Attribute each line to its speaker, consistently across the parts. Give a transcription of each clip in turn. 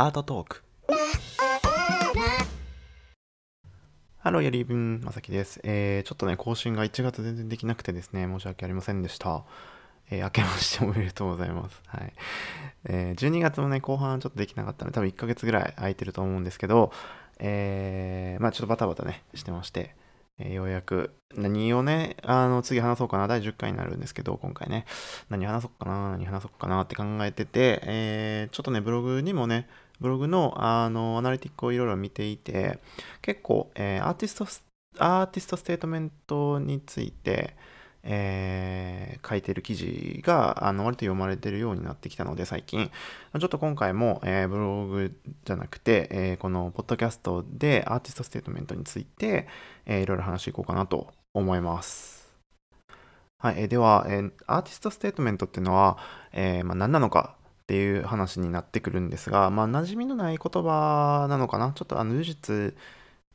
Speaker 1: アートトークハローやりぶんまさきです、えー、ちょっとね更新が1月全然できなくてですね申し訳ありませんでしたえー、明けましておめでとうございます。はい。えー、12月もね、後半ちょっとできなかったので、多分1ヶ月ぐらい空いてると思うんですけど、えー、まあちょっとバタバタね、してまして、えー、ようやく何をね、あの、次話そうかな、第10回になるんですけど、今回ね、何話そうかな、何話そうかなって考えてて、えー、ちょっとね、ブログにもね、ブログの、あの、アナリティックをいろいろ見ていて、結構、えー、アーティスト、アーティストステートメントについて、えー、書いてる記事があの割と読まれてるようになってきたので最近ちょっと今回も、えー、ブログじゃなくて、えー、このポッドキャストでアーティストステートメントについて、えー、いろいろ話していこうかなと思います。はい、えー、では、えー、アーティストステートメントっていうのは、えーまあ、何なのかっていう話になってくるんですが、まあ、馴染みのない言葉なのかな？ちょっとあの、呪術、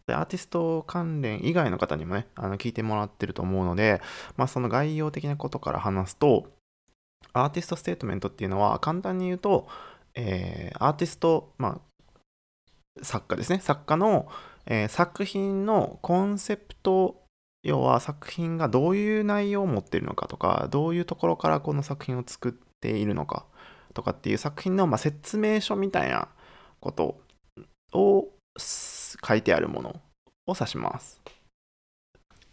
Speaker 1: アーティスト関連以外の方にもね、あの聞いてもらってると思うので、まあ、その概要的なことから話すと、アーティストステートメントっていうのは、簡単に言うと、えー、アーティスト、まあ、作家ですね、作家の、えー、作品のコンセプト、要は作品がどういう内容を持っているのかとか、どういうところからこの作品を作っているのかとかっていう作品の、まあ、説明書みたいなことを書いてあるものを指します。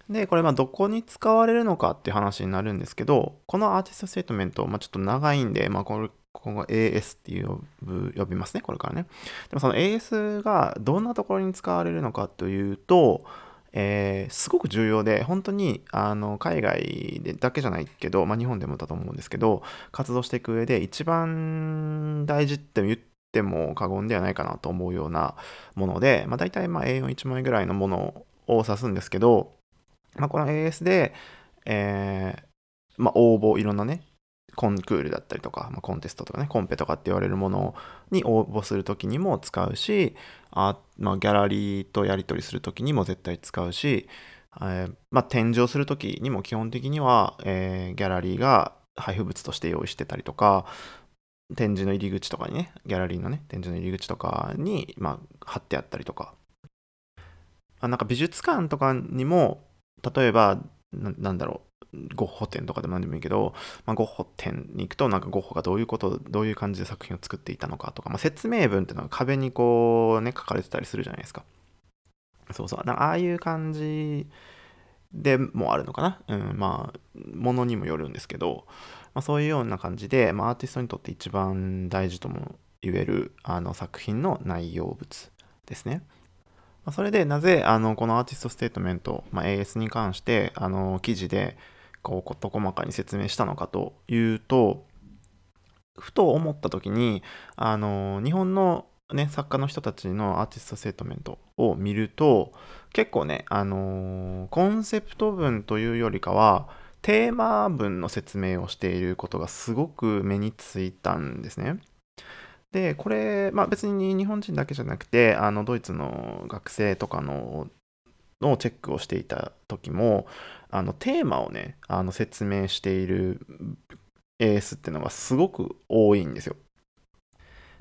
Speaker 1: で、これまあどこに使われるのかっていう話になるんですけど、このアーティストステートメント、まあ、ちょっと長いんで、まあ、これ今後 AS っていう呼ぶ呼びますね、これからね。でもその AS がどんなところに使われるのかというと、えー、すごく重要で、本当にあの海外でだけじゃないけど、まあ、日本でもだと思うんですけど、活動していく上で一番大事って言っても過言ではないかなと思うようなもので、まあ、大体まあ A41 枚ぐらいのものを指すんですけど、まあ、この AS で、えーまあ、応募いろんなねコンクールだったりとか、まあ、コンテストとかねコンペとかって言われるものに応募する時にも使うしあ、まあ、ギャラリーとやり取りする時にも絶対使うし、えーまあ、展示をする時にも基本的には、えー、ギャラリーが配布物として用意してたりとか、展示の入り口とかにね、ギャラリーのね、展示の入り口とかに、まあ、貼ってあったりとか。あなんか美術館とかにも、例えば、なんだろう、ゴッホ展とかでも何でもいいけど、まあ、ゴッホ展に行くと、なんかゴッホがどういうこと、どういう感じで作品を作っていたのかとか、まあ、説明文っていうのが壁にこうね、書かれてたりするじゃないですか。そうそう。ああいう感じでもあるのかな。うん、まあ、ものにもよるんですけど、まあ、そういうような感じで、まあ、アーティストにとって一番大事とも言えるあの作品の内容物ですね。それでなぜあのこのアーティストステートメント、まあ、AS に関してあの記事でこう事細かに説明したのかというとふと思った時にあの日本の、ね、作家の人たちのアーティストステートメントを見ると結構ね、あのコンセプト文というよりかはテーマ文の説明をしていることがすごく目についたんですね。で、これ、まあ別に日本人だけじゃなくて、あのドイツの学生とかののチェックをしていた時も、あのテーマをね、あの説明しているエースっていうのがすごく多いんですよ。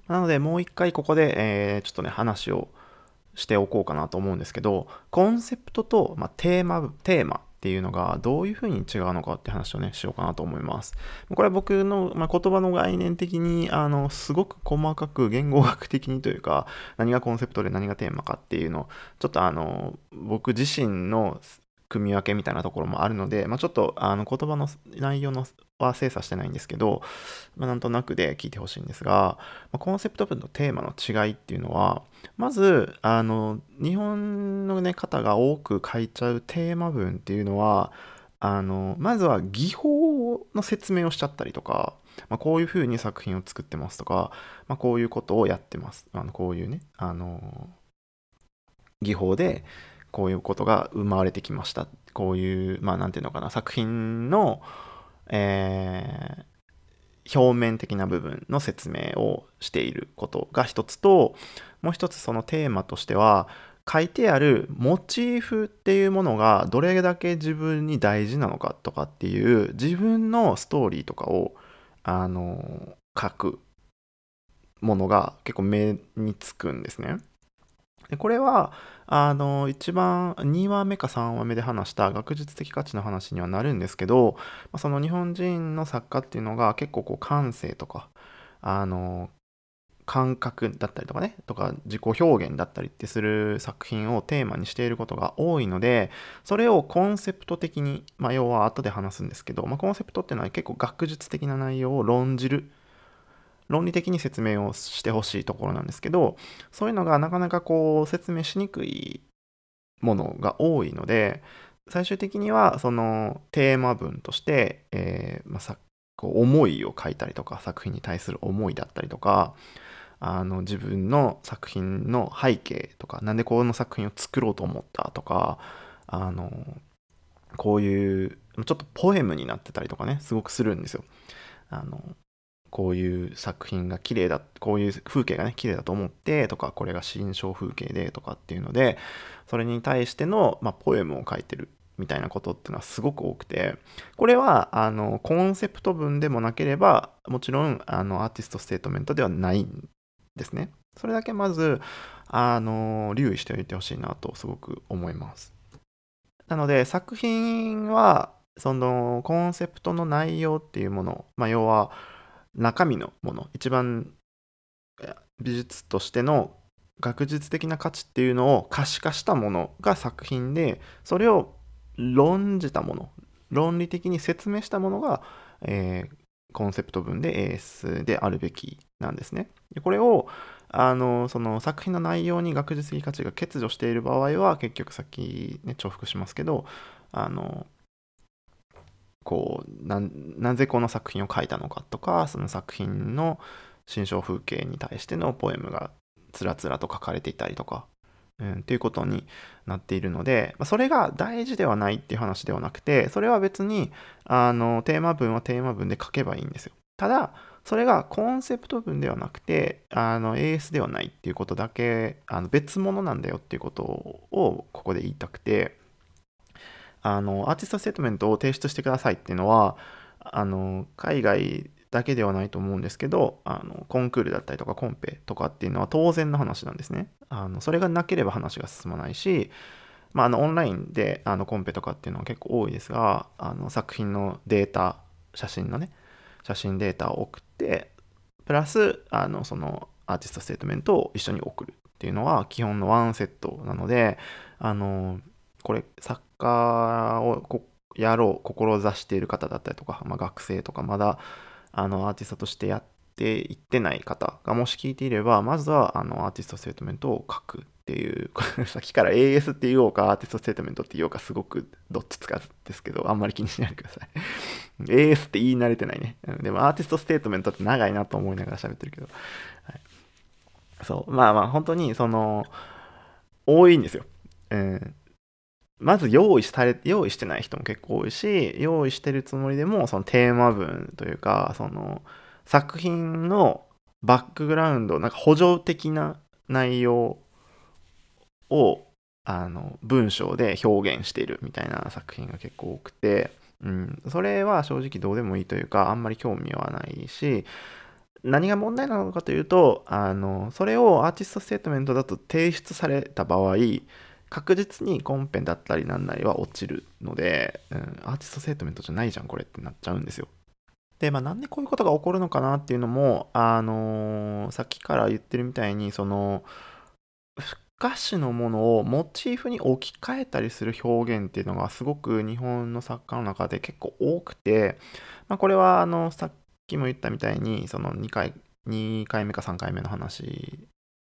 Speaker 1: なので、もう一回ここで、えー、ちょっとね、話をしておこうかなと思うんですけど、コンセプトと、まあ、テーマ、テーマっていうのがどういうふうに違うのかって話をね、しようかなと思います。これは僕の、まあ、言葉の概念的に、あの、すごく細かく言語学的にというか、何がコンセプトで何がテーマかっていうのを、ちょっとあの、僕自身の組み分けみたいなところもあるので、まあ、ちょっとあの言葉の内容のは精査してないんですけど、まあ、なんとなくで聞いてほしいんですが、まあ、コンセプト文とテーマの違いっていうのはまずあの日本の、ね、方が多く書いちゃうテーマ文っていうのはあのまずは技法の説明をしちゃったりとか、まあ、こういうふうに作品を作ってますとか、まあ、こういうことをやってます。あのこういうねあの技法でこういうことが生まれてきました。こういうまあ何て言うのかな作品のえー、表面的な部分の説明をしていることが一つともう一つそのテーマとしては書いてあるモチーフっていうものがどれだけ自分に大事なのかとかっていう自分のストーリーとかをあの書くものが結構目につくんですね。でこれはあの一番2話目か3話目で話した学術的価値の話にはなるんですけどその日本人の作家っていうのが結構こう感性とかあの感覚だったりとかねとか自己表現だったりってする作品をテーマにしていることが多いのでそれをコンセプト的に、まあ、要は後で話すんですけど、まあ、コンセプトっていうのは結構学術的な内容を論じる論理的に説明をしてほしいところなんですけどそういうのがなかなかこう説明しにくいものが多いので最終的にはそのテーマ文として、えーまあ、こう思いを書いたりとか作品に対する思いだったりとかあの自分の作品の背景とかなんでこの作品を作ろうと思ったとかあのこういうちょっとポエムになってたりとかねすごくするんですよ。あのこういう作品が綺麗だこういう風景がね綺麗だと思ってとかこれが心象風景でとかっていうのでそれに対しての、まあ、ポエムを書いてるみたいなことっていうのはすごく多くてこれはあのコンセプト文でもなければもちろんあのアーティストステートメントではないんですね。それだけまずあの留意しておいてほしいなとすごく思います。なので作品はそのコンセプトの内容っていうもの、まあ、要は中身のもの一番美術としての学術的な価値っていうのを可視化したものが作品でそれを論じたもの論理的に説明したものが、えー、コンセプト文で AS であるべきなんですね。でこれをあのその作品の内容に学術的価値が欠如している場合は結局さっきね重複しますけどあのこうなぜこの作品を書いたのかとかその作品の心象風景に対してのポエムがつらつらと書かれていたりとか、うん、っていうことになっているので、まそれが大事ではないっていう話ではなくてそれは別にあのテーマ文はテーマ文で書けばいいんですよ。ただそれがコンセプト文ではなくてあの AS ではないっていうことだけあの別物なんだよっていうことをここで言いたくてあのアーティストステートメントを提出してくださいっていうのはあの海外だけではないと思うんですけどあのコンクールだったりとかコンペとかっていうのは当然の話なんですね。あのそれがなければ話が進まないし、まあ、あのオンラインであのコンペとかっていうのは結構多いですがあの作品のデータ写真のね写真データを送ってプラスあのそのアーティストステートメントを一緒に送るっていうのは基本のワンセットなのであのこれ作家をやろう志している方だったりとか、まあ、学生とかまだあのアーティストとしてやっていってない方がもし聞いていればまずはあのアーティストステートメントを書くっていう さっきから AS って言おうかアーティストステートメントって言おうかすごくどっちつかずですけどあんまり気にしないでください。AS って言い慣れてないね。でもアーティストステートメントって長いなと思いながら喋ってるけど、はい、そう。まあまあ本当にその多いんですよ、うん。まず用意され用意してない人も結構多いし用意してるつもりでもそのテーマ文というかその作品のバックグラウンドなんか補助的な内容をあの文章で表現しているみたいな作品が結構多くて、うん、それは正直どうでもいいというかあんまり興味はないし何が問題なのかというとあのそれをアーティストステートメントだと提出された場合確実にコンペだったりなんなりは落ちるので、うん、アーティストセートメントじゃないじゃんこれってなっちゃうんですよ。で、まあ、なんでこういうことが起こるのかなっていうのも、あのー、さっきから言ってるみたいに、その、不可視のものをモチーフに置き換えたりする表現っていうのがすごく日本の作家の中で結構多くて、まあ、これはあのさっきも言ったみたいにその2回2回目か3回目の話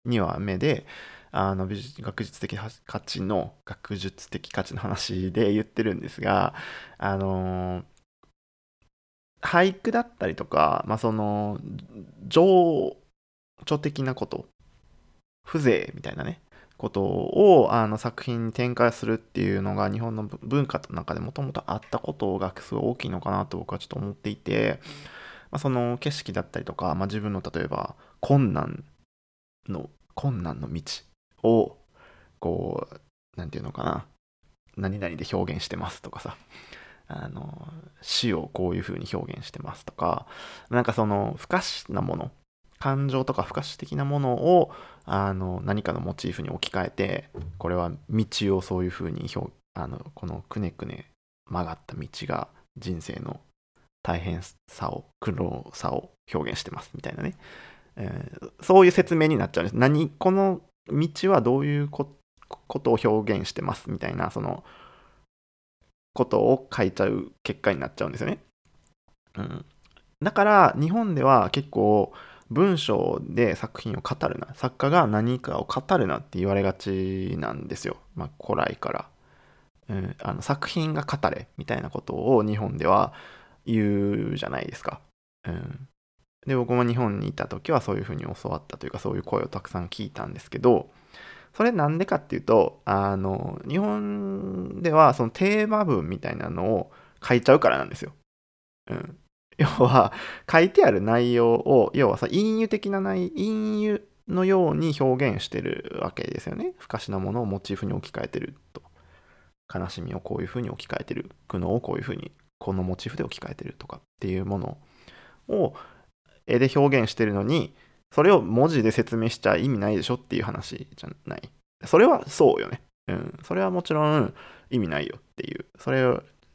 Speaker 1: には目であの美術学術的価値の学術的価値の話で言ってるんですがあの俳句だったりとか、まあ、その情緒的なこと風情みたいなねことをあの作品に展開するっていうのが日本の文化の中でもともとあったことがすごい大きいのかなと僕はちょっと思っていて、まあ、その景色だったりとか、まあ、自分の例えば困難の困難の道をこう何て言うのかな。何々で表現してますとかさ。あの死をこういう風に表現してますとか。なんかその不可視なもの。感情とか不可視的なものをあの何かのモチーフに置き換えてこれは道をそういうふうに表あのこのくねくね曲がった道が人生の大変さを苦労さを表現してますみたいなね、えー、そういう説明になっちゃうんです。何この道はどういうことを表現してますみたいなそのことを書いちゃう結果になっちゃうんですよね、うん、だから日本では結構文章で作品を語るな作家が何かを語るなって言われがちなんですよ、まあ、古来から、うん、あの作品が語れみたいなことを日本では言うじゃないですか、うん、で僕も日本にいた時はそういうふうに教わったというかそういう声をたくさん聞いたんですけどそれなんでかっていうとあの日本ではそのテーマ文みたいなのを書いちゃうからなんですよ、うん、要は書いてある内容を要はさ隠喩的な内隠喩のように表現してるわけですよね。不可視なものをモチーフに置き換えてると。悲しみをこういうふうに置き換えてる。苦悩をこういうふうにこのモチーフで置き換えてるとかっていうものを絵で表現してるのにそれを文字で説明しちゃ意味ないでしょっていう話じゃない。それはそうよね。うん。それはもちろん意味ないよっていう。それ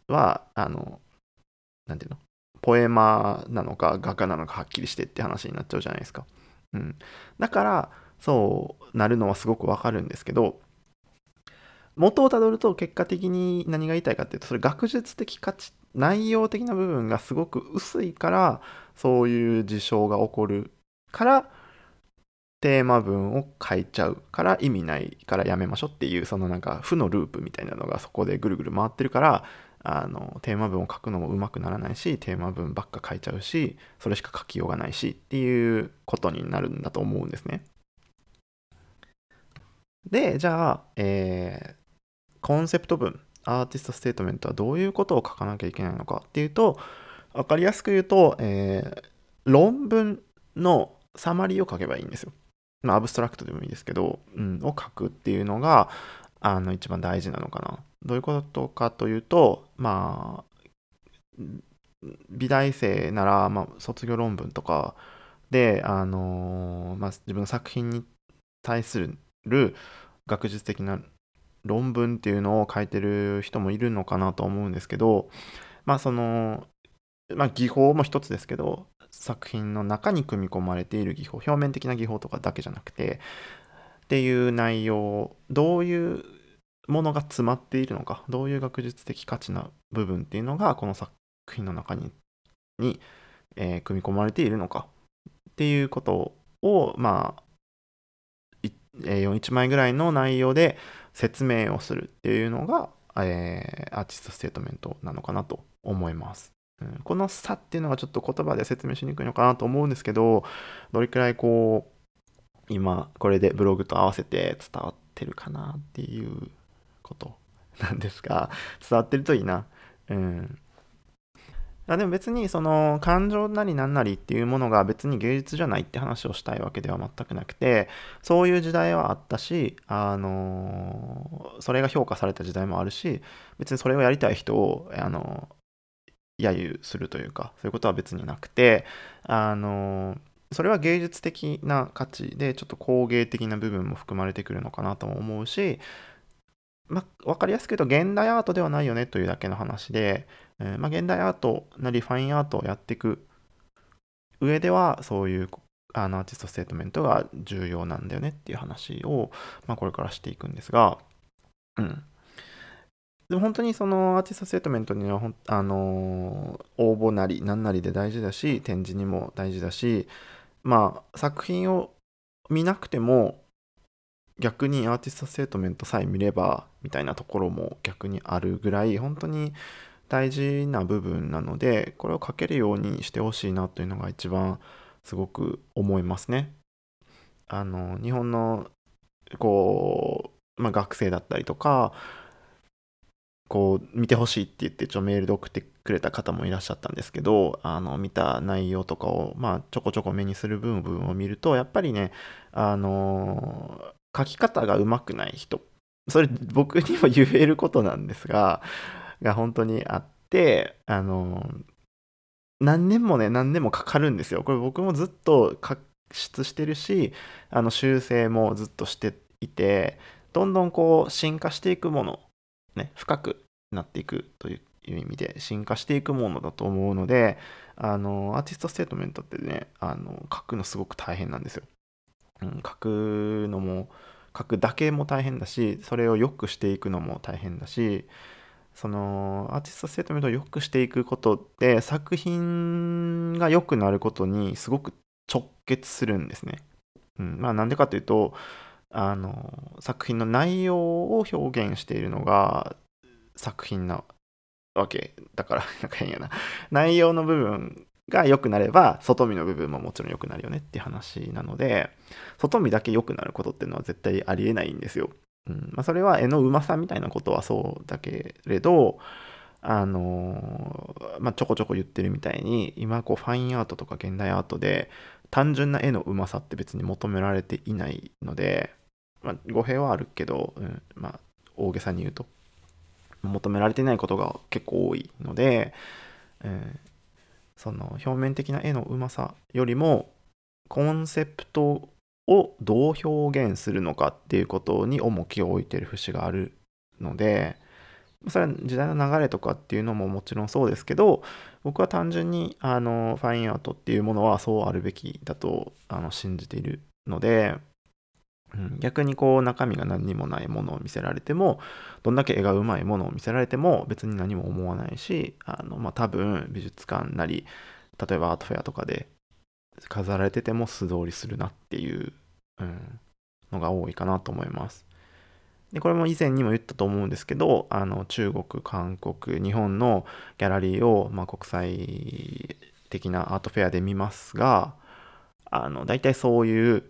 Speaker 1: はあの何ていうの？ポエマーなのか画家なのかはっきりしてって話になっちゃうじゃないですか。うん、だからそうなるのはすごくわかるんですけど元をたどると結果的に何が言いたいかっていうとそれ学術的価値内容的な部分がすごく薄いからそういう事象が起こるからテーマ文を書いちゃうから意味ないからやめましょうっていうそのなんか負のループみたいなのがそこでぐるぐる回ってるからあのテーマ文を書くのもうまくならないしテーマ文ばっか書いちゃうしそれしか書きようがないしっていうことになるんだと思うんですね。でじゃあ、えー、コンセプト文アーティストステートメントはどういうことを書かなきゃいけないのかっていうと分かりやすく言うと、えー、論文のサマリーを書けばいいんですよ。まあ、アブストラクトでもいいですけど、うん、を書くっていうのがあの一番大事なのかな。どういうことかというと、まあ、美大生なら、まあ、卒業論文とかで、あのまあ、自分の作品に対する学術的な論文っていうのを書いてる人もいるのかなと思うんですけど、まあその、まあ技法も一つですけど、作品の中に組み込まれている技法、表面的な技法とかだけじゃなくて、っていう内容、どういうものが詰まっているのかどういう学術的価値な部分っていうのがこの作品の中にに、えー、組み込まれているのかっていうことをまあ41枚ぐらいの内容で説明をするっていうのが、えー、アーティストステートメントなのかなと思います。うん、この差っていうのがちょっと言葉で説明しにくいのかなと思うんですけどどれくらいこう今これでブログと合わせて伝わってるかなっていうことなんですが、伝わってるといいな。うん。あでも別にその感情なりなんなりっていうものが別に芸術じゃないって話をしたいわけでは全くなくてそういう時代はあったしあのそれが評価された時代もあるし別にそれをやりたい人をあの揶揄するというかそういうことは別になくてあのそれは芸術的な価値でちょっと工芸的な部分も含まれてくるのかなとも思うしまあ、分かりやすく言うと現代アートではないよねというだけの話で、えー、まあ、現代アートなりファインアートをやっていく上ではそういうあのアーティストステートメントが重要なんだよねっていう話を、まあ、これからしていくんですが、うん。でも本当にそのアーティストステートメントにはあのー、応募なり何なりで大事だし展示にも大事だしまあ作品を見なくても逆にアーティストステートメントさえ見ればみたいなところも逆にあるぐらい本当に大事な部分なのでこれを書けるようにしてほしいなというのが一番すごく思いますね。あの日本のこう、まあ、学生だったりとかこう見てほしいって言ってちょメールで送ってくれた方もいらっしゃったんですけどあの見た内容とかを、まあ、ちょこちょこ目にする部分を見るとやっぱりねあの書き方がうまくない人それ僕にも言えることなんですがが本当にあってあの何年もね何年もかかるんですよこれ僕もずっと出してるしあの修正もずっとしていてどんどんこう進化していくもの、ね、深くなっていくという意味で進化していくものだと思うのであのアーティストステートメントってねあの書くのすごく大変なんですよ。うん、書くのも書くだけも大変だしそれを良くしていくのも大変だしそのアーティストステートメントを良くしていくことって作品が良くなることにすごく直結するんですね。うん、まあなんでかというとあの作品の内容を表現しているのが作品なわけだから なんか変やな内容の部分が良くなれば外見の部分ももちろん良くなるよねっていう話なので外見だけ良くなることっていうのは絶対ありえないんですよ。うん。まあ、それは絵のうまさみたいなことはそうだけれどあのー、まあ、ちょこちょこ言ってるみたいに今こうファインアートとか現代アートで単純な絵のうまさって別に求められていないので、まあ、語弊はあるけど、うん、まあ大げさに言うと求められてないことが結構多いので、えー、その表面的な絵のうまさよりもコンセプトをどう表現するのかっていうことに重きを置いてる節があるのでそれは時代の流れとかっていうのももちろんそうですけど僕は単純にあのファインアートっていうものはそうあるべきだとあの信じているのでうん、逆にこう中身が何にもないものを見せられてもどんだけ絵がうまいものを見せられても別に何も思わないしあの、まあ、多分美術館なり例えばアートフェアとかで飾られてても素通りするなっていう、うん、のが多いかなと思います。でこれも以前にも言ったと思うんですけどあの中国韓国日本のギャラリーを、まあ、国際的なアートフェアで見ますがあの大体そういう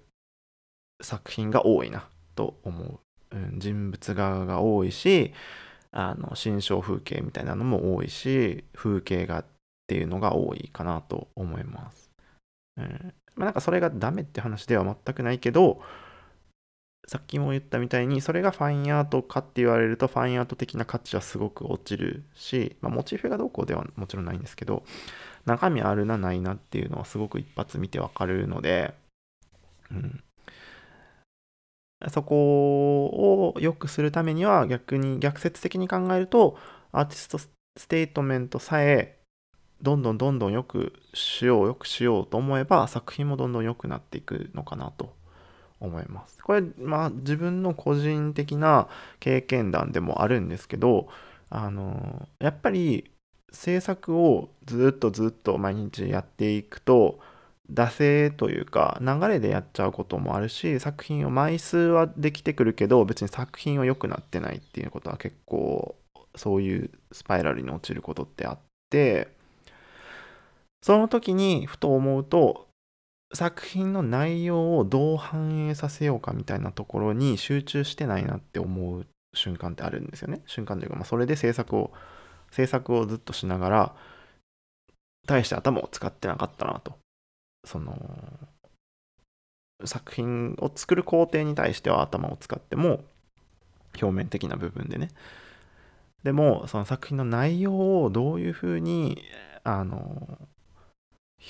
Speaker 1: 作品が多いなと思う、うん、人物画が多いしあの心象風景みたいなのも多いし風景画っていうのが多いかなと思います、うん。まあ、なんかそれがダメって話では全くないけどさっきも言ったみたいにそれがファインアートかって言われるとファインアート的な価値はすごく落ちるし、まあ、モチーフがどうこうではもちろんないんですけど中身あるなないなっていうのはすごく一発見てわかるので、うん、そこを良くするためには逆に逆説的に考えるとアーティストステートメントさえどんどんどんどん良くしよう良くしようと思えば作品もどんどん良くなっていくのかなと思います。これまあ自分の個人的な経験談でもあるんですけどあのやっぱり制作をずっとずっと毎日やっていくと惰性というか流れでやっちゃうこともあるし作品を枚数はできてくるけど別に作品は良くなってないっていうことは結構そういうスパイラルに落ちることってあってその時にふと思うと作品の内容をどう反映させようかみたいなところに集中してないなって思う瞬間ってあるんですよね。瞬間というか、まあ、それで制作を制作をずっとしながら大して頭を使ってなかったなと。その作品を作る工程に対しては頭を使っても表面的な部分でね。でもその作品の内容をどういうふうにあの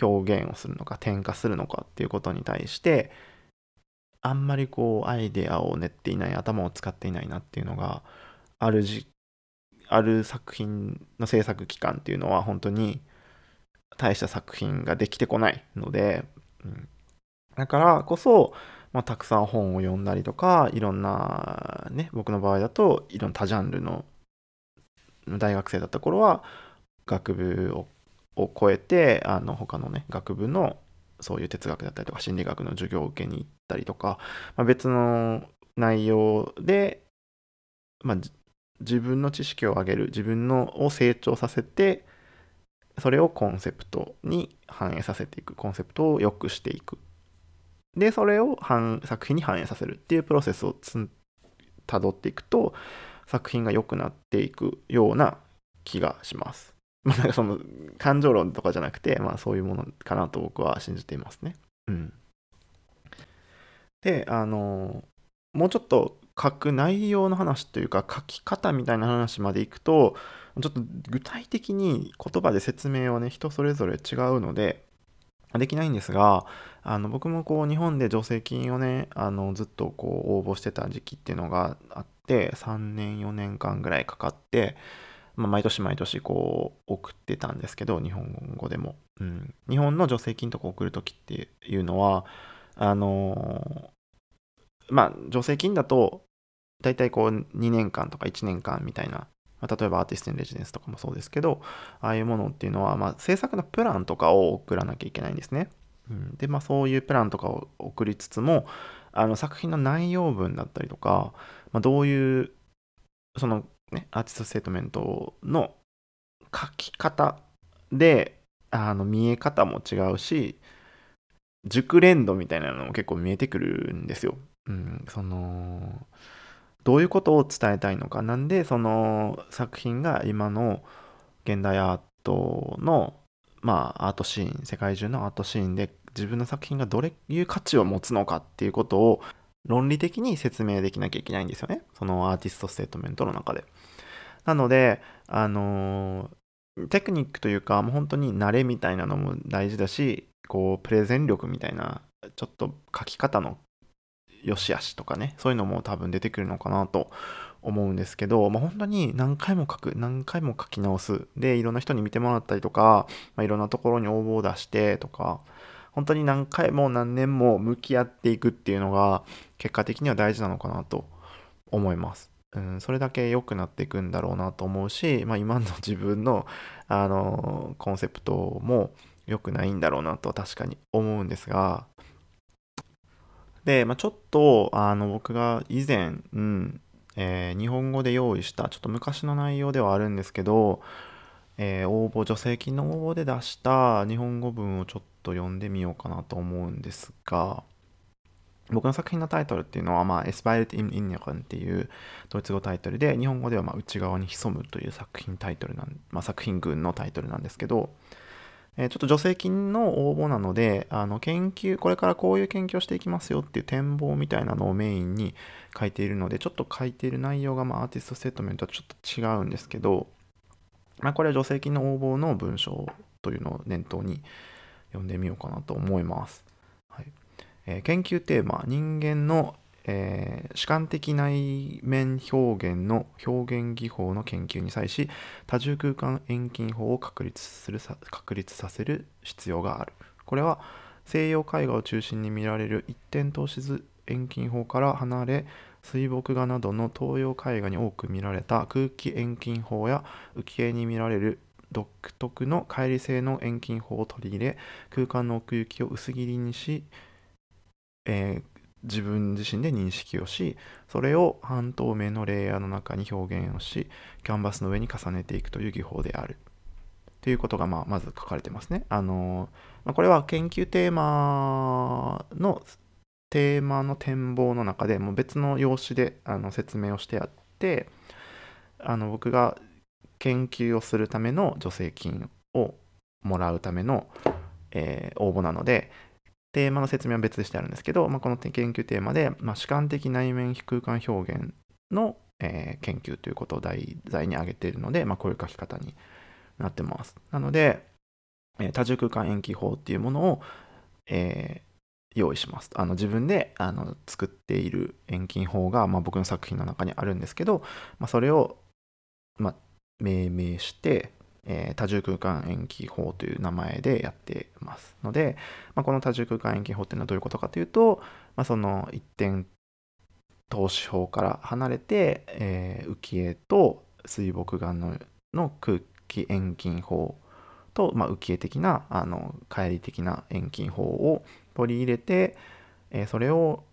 Speaker 1: 表現をするのか転化するのかっていうことに対してあんまりこうアイデアを練っていない頭を使っていないなっていうのがあるじある作品の制作期間っていうのは本当に大した作品ができてこないので、うん、だからこそ、まあ、たくさん本を読んだりとかいろんなね僕の場合だといろんな多ジャンルの大学生だった頃は学部をを超えてあの他のね学部のそういう哲学だったりとか心理学の授業を受けに行ったりとか、まあ、別の内容で、まあ、自分の知識を上げる自分のを成長させてそれをコンセプトに反映させていくコンセプトを良くしていくでそれを作品に反映させるっていうプロセスをたどっていくと作品が良くなっていくような気がします。まあ、なんかその感情論とかじゃなくて、まあ、そういうものかなと僕は信じていますね。うん、であのもうちょっと書く内容の話というか書き方みたいな話までいくとちょっと具体的に言葉で説明はね人それぞれ違うのでできないんですがあの僕もこう日本で助成金をねあのずっとこう応募してた時期っていうのがあって3年4年間ぐらいかかって、まあ、毎年毎年こう送ってたんですけど日本語でも、うん、日本の助成金とか送る時っていうのはあのー、まあ助成金だと大体こう2年間とか1年間みたいなまあ、例えばアーティスト・イン・レジデンスとかもそうですけど、ああいうものっていうのは、まあ、制作のプランとかを送らなきゃいけないんですね。うん、で、まあ、そういうプランとかを送りつつも、あの作品の内容文だったりとか、まあ、どういう、そのね、アーティスト・ステートメントの書き方で、あの見え方も違うし、熟練度みたいなのも結構見えてくるんですよ。うん、その、どういうことを伝えたいのかなんでその作品が今の現代アートのまあアートシーン世界中のアートシーンで自分の作品がどういう価値を持つのかっていうことを論理的に説明できなきゃいけないんですよねそのアーティストステートメントの中でなのであのテクニックというかもう本当に慣れみたいなのも大事だしこうプレゼン力みたいなちょっと書き方の良し悪しとかね、そういうのも多分出てくるのかなと思うんですけど、まあ、本当に何回も書く、何回も書き直す。で、いろんな人に見てもらったりとか、まあ、いろんなところに応募を出してとか、本当に何回も何年も向き合っていくっていうのが結果的には大事なのかなと思います。うん、それだけ良くなっていくんだろうなと思うし、まあ、今の自分の、あのコンセプトも良くないんだろうなと確かに思うんですが、で、まあ、ちょっとあの僕が以前、うんえー、日本語で用意したちょっと昔の内容ではあるんですけど、えー、応募助成金の応募で出した日本語文をちょっと読んでみようかなと思うんですが僕の作品のタイトルっていうのは、まあ、Aspired in Inneren っていうドイツ語タイトルで日本語ではま内側に潜むという作品タイトルなん、まあ、作品群のタイトルなんですけど、えちょっと助成金の応募なので、あの研究、これからこういう研究をしていきますよっていう展望みたいなのをメインに書いているので、ちょっと書いている内容が、まあ、アーティストステートメントとちょっと違うんですけど、まあ、これは助成金の応募の文章というのを念頭に読んでみようかなと思います。はいえー、研究テーマ、人間のえー、主観的内面表現の表現技法の研究に際し多重空間遠近法を確立する確立させる必要があるこれは西洋絵画を中心に見られる一点透視図遠近法から離れ水墨画などの東洋絵画に多く見られた空気遠近法や浮世絵に見られる独特の乖離性の遠近法を取り入れ空間の奥行きを薄切りにし、えー自分自身で認識をしそれを半透明のレイヤーの中に表現をしキャンバスの上に重ねていくという技法であるということがまあまず書かれてますね。あのまあ、これは研究テーマのテーマの展望の中でもう別の用紙であの説明をしてあってあの僕が研究をするための助成金をもらうための、えー、応募なのでテーマの説明は別でしてあるんですけど、まあ、この研究テーマで、まあ、主観的内面非空間表現の、えー、研究ということを題材に挙げているので、まあ、こういう書き方になってます。なので、えー、多重空間延期法っていうものを、えー、用意します。あの自分であの作っている遠近法が、まあ、僕の作品の中にあるんですけど、まあ、それを、まあ、命名して、えー、多重空間延期法という名前でやってますので、まあ、この多重空間延期法っていうのはどういうことかというと、まあ、その一点投資法から離れて、えー、浮世絵と水墨画のの空気遠近法と、まあ、浮世絵的なあの乖離的な遠近法を取り入れて、えー、それを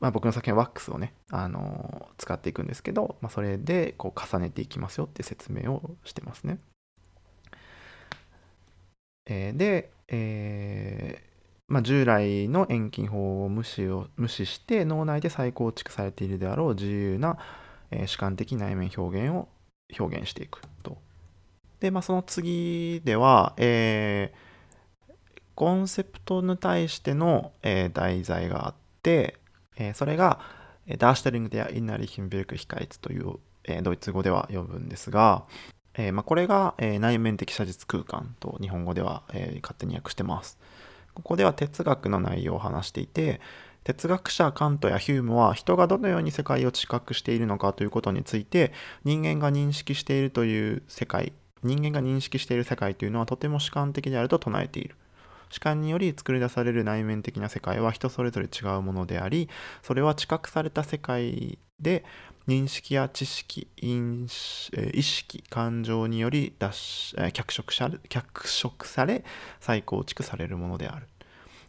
Speaker 1: まあ、僕の作品はワックスをね、あのー、使っていくんですけど、まあ、それでこう重ねていきますよって説明をしてますね。えー、で、えー、まあ、従来の遠近法を無視を無視して脳内で再構築されているであろう自由な、え主観的内面表現を表現していくと。で、まあ、その次では、えコンセプトに対しての、え題材があって、えそれがえ、ダーシュタリング・デア・インナーリヒンベルク・ヒカイツという、えドイツ語では呼ぶんですが、えー、まあ、これが、えー、内面的写実空間と日本語では、えー、勝手に訳してます。ここでは哲学の内容を話していて、哲学者カントやヒュームは人がどのように世界を知覚しているのかということについて人間が認識しているという世界人間が認識している世界というのはとても主観的であると唱えている主観により作り出される内面的な世界は人それぞれ違うものでありそれは知覚された世界で認識や知識意識感情により脚色脚色され再構築されるものである。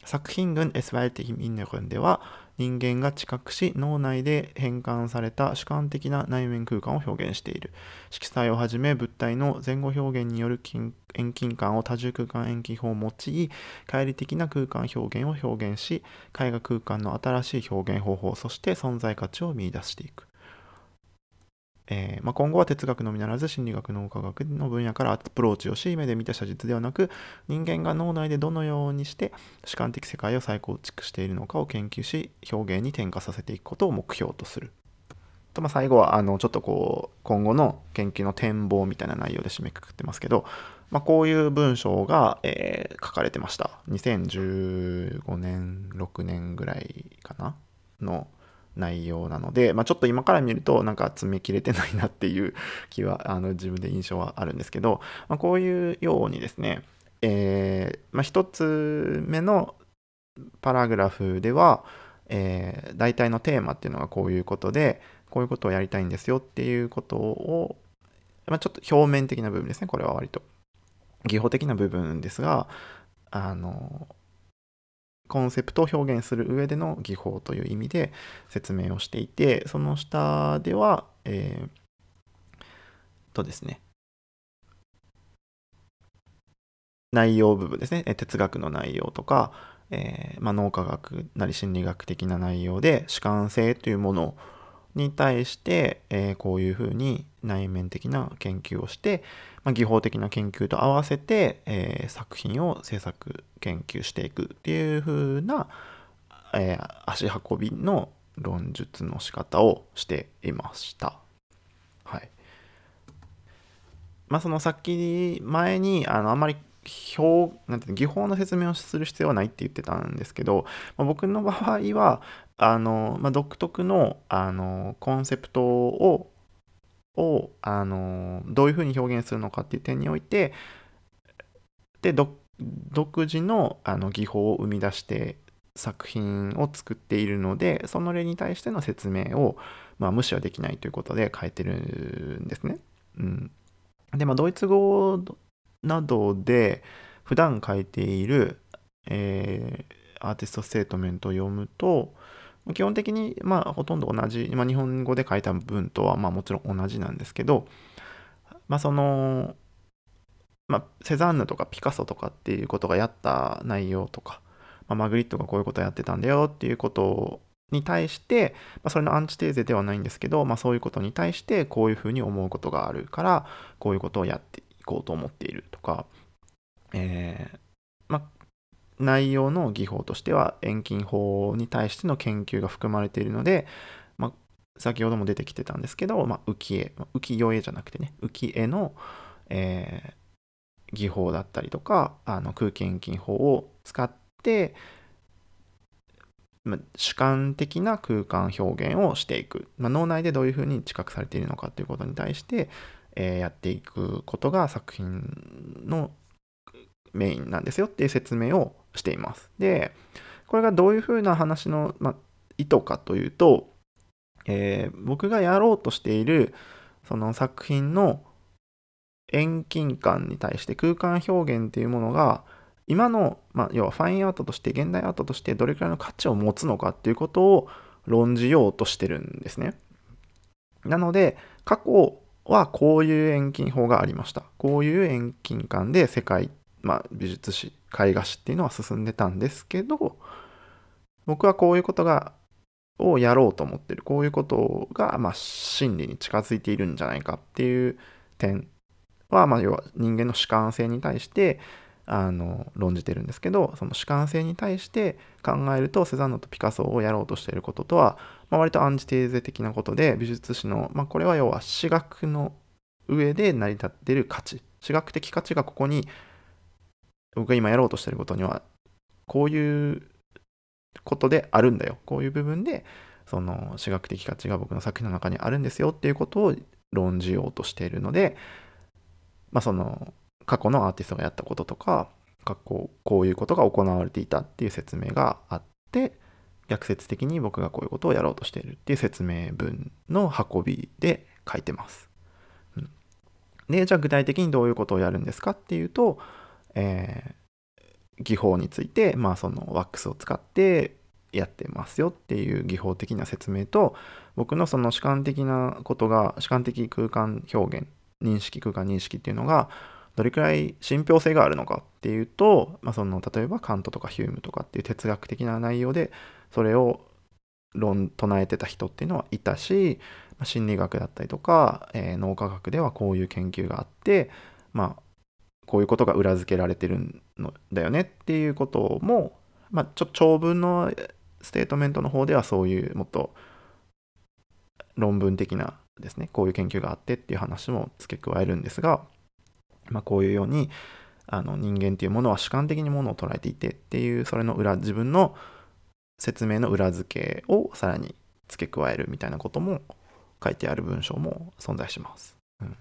Speaker 1: 作品群 Es Welt im i n n e では人間が知覚し脳内で変換された主観的な内面空間を表現している。色彩をはじめ物体の前後表現による遠近感を多重空間遠近法を用い乖離的な空間表現を表現し絵画空間の新しい表現方法そして存在価値を見いだしていく。えー、まあ、今後は哲学のみならず心理学脳科学の分野からアプローチをし目で見た写実ではなく人間が脳内でどのようにして主観的世界を再構築しているのかを研究し表現に転化させていくことを目標とする。とまあ、最後はあのちょっとこう今後の研究の展望みたいな内容で締めくくってますけど、まあ、こういう文章が、えー、書かれてました2015年6年ぐらいかな？の内容なので、まあ、ちょっと今から見るとなんか詰め切れてないなっていう 気はあの自分で印象はあるんですけど、まあ、こういうようにですね、えーまあ、1つ目のパラグラフでは、えー、大体のテーマっていうのがこういうことでこういうことをやりたいんですよっていうことを、ま、ちょっと表面的な部分ですねこれは割と。技法的な部分ですがあのコンセプトを表現する上での技法という意味で説明をしていてその下ではえー、とですね内容部分ですね哲学の内容とか、えーまあ、脳科学なり心理学的な内容で主観性というものをに対して、えー、こういうふうに内面的な研究をして、まあ、技法的な研究と合わせて、えー、作品を制作研究していくっていう風な、えー、足運びの論述の仕方をしていました。はい。まあそのさっき前にあのあまり表なんて技法の説明をする必要はないって言ってたんですけど、まあ、僕の場合はあの、まあ、独特のあのコンセプトををあのどういうふうに表現するのかっていう点においてで独自のあの技法を生み出して作品を作っているのでその例に対しての説明を、まあ、無視はできないということで書いてるんですね。うん、で、まあ、ドイツ語などで普段書いている、えー、アーティストステートメントを読むと基本的に、まあ、ほとんど同じ、まあ、日本語で書いた文とは、まあ、もちろん同じなんですけど、まあ、その、まあ、セザンヌとかピカソとかっていうことがやった内容とか、まあ、マグリットがこういうことやってたんだよっていうことに対して、まあ、それのアンチテーゼではないんですけど、まあ、そういうことに対してこういうふうに思うことがあるからこういうことをやっていこうと思っているとか、えー、内容の技法としては遠近法に対しての研究が含まれているので、まあ、先ほども出てきてたんですけど、まあ、浮世絵浮世絵じゃなくてね浮絵の、えー、技法だったりとかあの空気遠近法を使って、まあ、主観的な空間表現をしていく、まあ、脳内でどういうふうに知覚されているのかということに対して、えー、やっていくことが作品のメインなんですよっていう説明をしています。で、これがどういうふうな話の、ま意図かというと、えー、僕がやろうとしているその作品の遠近感に対して空間表現っていうものが今の、まあ、要はファインアートとして現代アートとしてどれくらいの価値を持つのかっていうことを論じようとしてるんですね。なので過去はこういう遠近法がありました。こういう遠近感で世界まあ、美術史絵画史っていうのは進んでたんですけど僕はこういうことがをやろうと思ってる。こういうことが、まあ、真理に近づいているんじゃないかっていう点は、まあ、要は人間の主観性に対してあの論じてるんですけどその主観性に対して考えるとセザンヌとピカソをやろうとしていることとは、まあ、割とアンチテーゼ的なことで美術史の、まあ、これは要は史学の上で成り立ってる価値。私学的価値がここに僕が今やろうとしてることにはこういうことであるんだよ。こういう部分でその私学的価値が僕の作品の中にあるんですよ。っていうことを論じようとしているのでまあその過去のアーティストがやったこととか過去こういうことが行われていたっていう説明があって逆説的に僕がこういうことをやろうとしているっていう説明文の運びで書いてます。うん、でじゃあ具体的にどういうことをやるんですかっていうと、えー、技法について、まあ、そのワックスを使ってやってますよっていう技法的な説明と僕のその主観的なことが主観的空間表現認識空間認識っていうのがどれくらい信憑性があるのかっていうと、まあ、その例えばカントとかヒュームとかっていう哲学的な内容でそれを論唱えてた人っていうのはいたし心理学だったりとか、えー、脳科学ではこういう研究があってまあこういうことが裏付けられてるんだよねっていうことも、まあ、ちょっと長文のステートメントの方ではそういうもっと論文的なですねこういう研究があってっていう話も付け加えるんですが、まあ、こういうようにあの人間っていうものは主観的にものを捉えていてっていうそれの裏自分の説明の裏付けをさらに付け加えるみたいなことも書いてある文章も存在します。うん、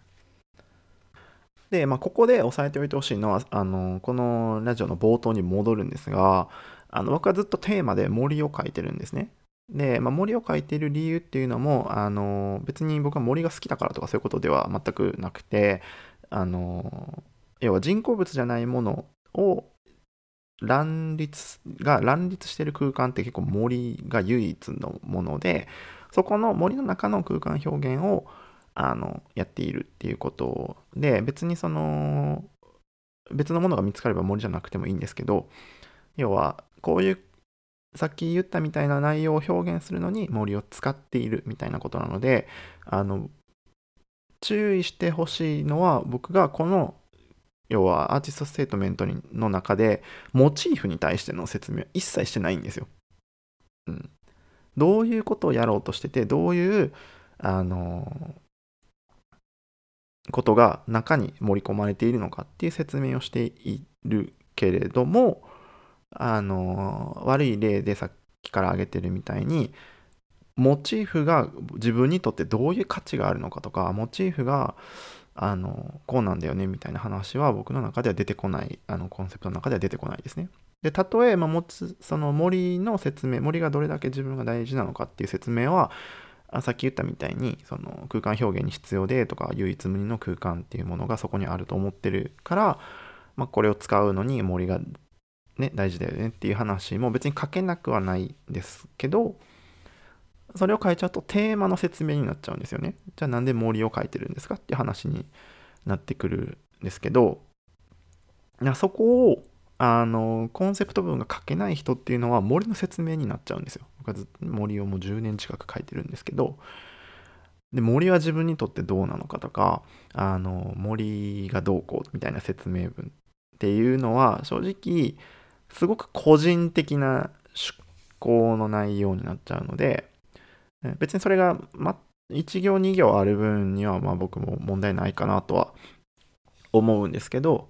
Speaker 1: で、まあ、ここで押さえておいてほしいのはあのこのラジオの冒頭に戻るんですがあの僕はずっとテーマで森を書いてるんですね。で、まあ、森を書いてる理由っていうのもあの別に僕は森が好きだからとかそういうことでは全くなくてあの要は人工物じゃないものを乱立が乱立してる空間って結構森が唯一のものでそこの森の中の空間表現をあのやっているっていうことで別にその別のものが見つかれば森じゃなくてもいいんですけど要はこういうさっき言ったみたいな内容を表現するのに森を使っているみたいなことなのであの注意してほしいのは僕がこの要はアーティストステートメントの中でモチーフに対しての説明は一切してないんですよ。うん、どういうことをやろうとしててどういうあのことが中に盛り込まれているのかっていう説明をしているけれどもあの悪い例でさっきから挙げてるみたいにモチーフが自分にとってどういう価値があるのかとかモチーフがあのこうなんだよねみたいな話は僕の中では出てこないあのコンセプトの中では出てこないですね。で例えば持つその森の説明森がどれだけ自分が大事なのかっていう説明はさっき言ったみたいにその空間表現に必要でとか唯一無二の空間っていうものがそこにあると思ってるから、まあ、これを使うのに森がね、大事だよねっていう話も別に書けなくはないですけど、それを書いちゃうとテーマの説明になっちゃうんですよね。じゃあなんで森を書いてるんですかっていう話になってくるんですけど、そこをあのコンセプト部分が書けない人っていうのは森の説明になっちゃうんですよ。僕は森をもう10年近く書いてるんですけど、で森は自分にとってどうなのかとかあの森がどうこうみたいな説明文っていうのは正直すごく個人的な趣向の内容になっちゃうので、別にそれが、ま、1行2行ある分には、まあ僕も問題ないかなとは思うんですけど、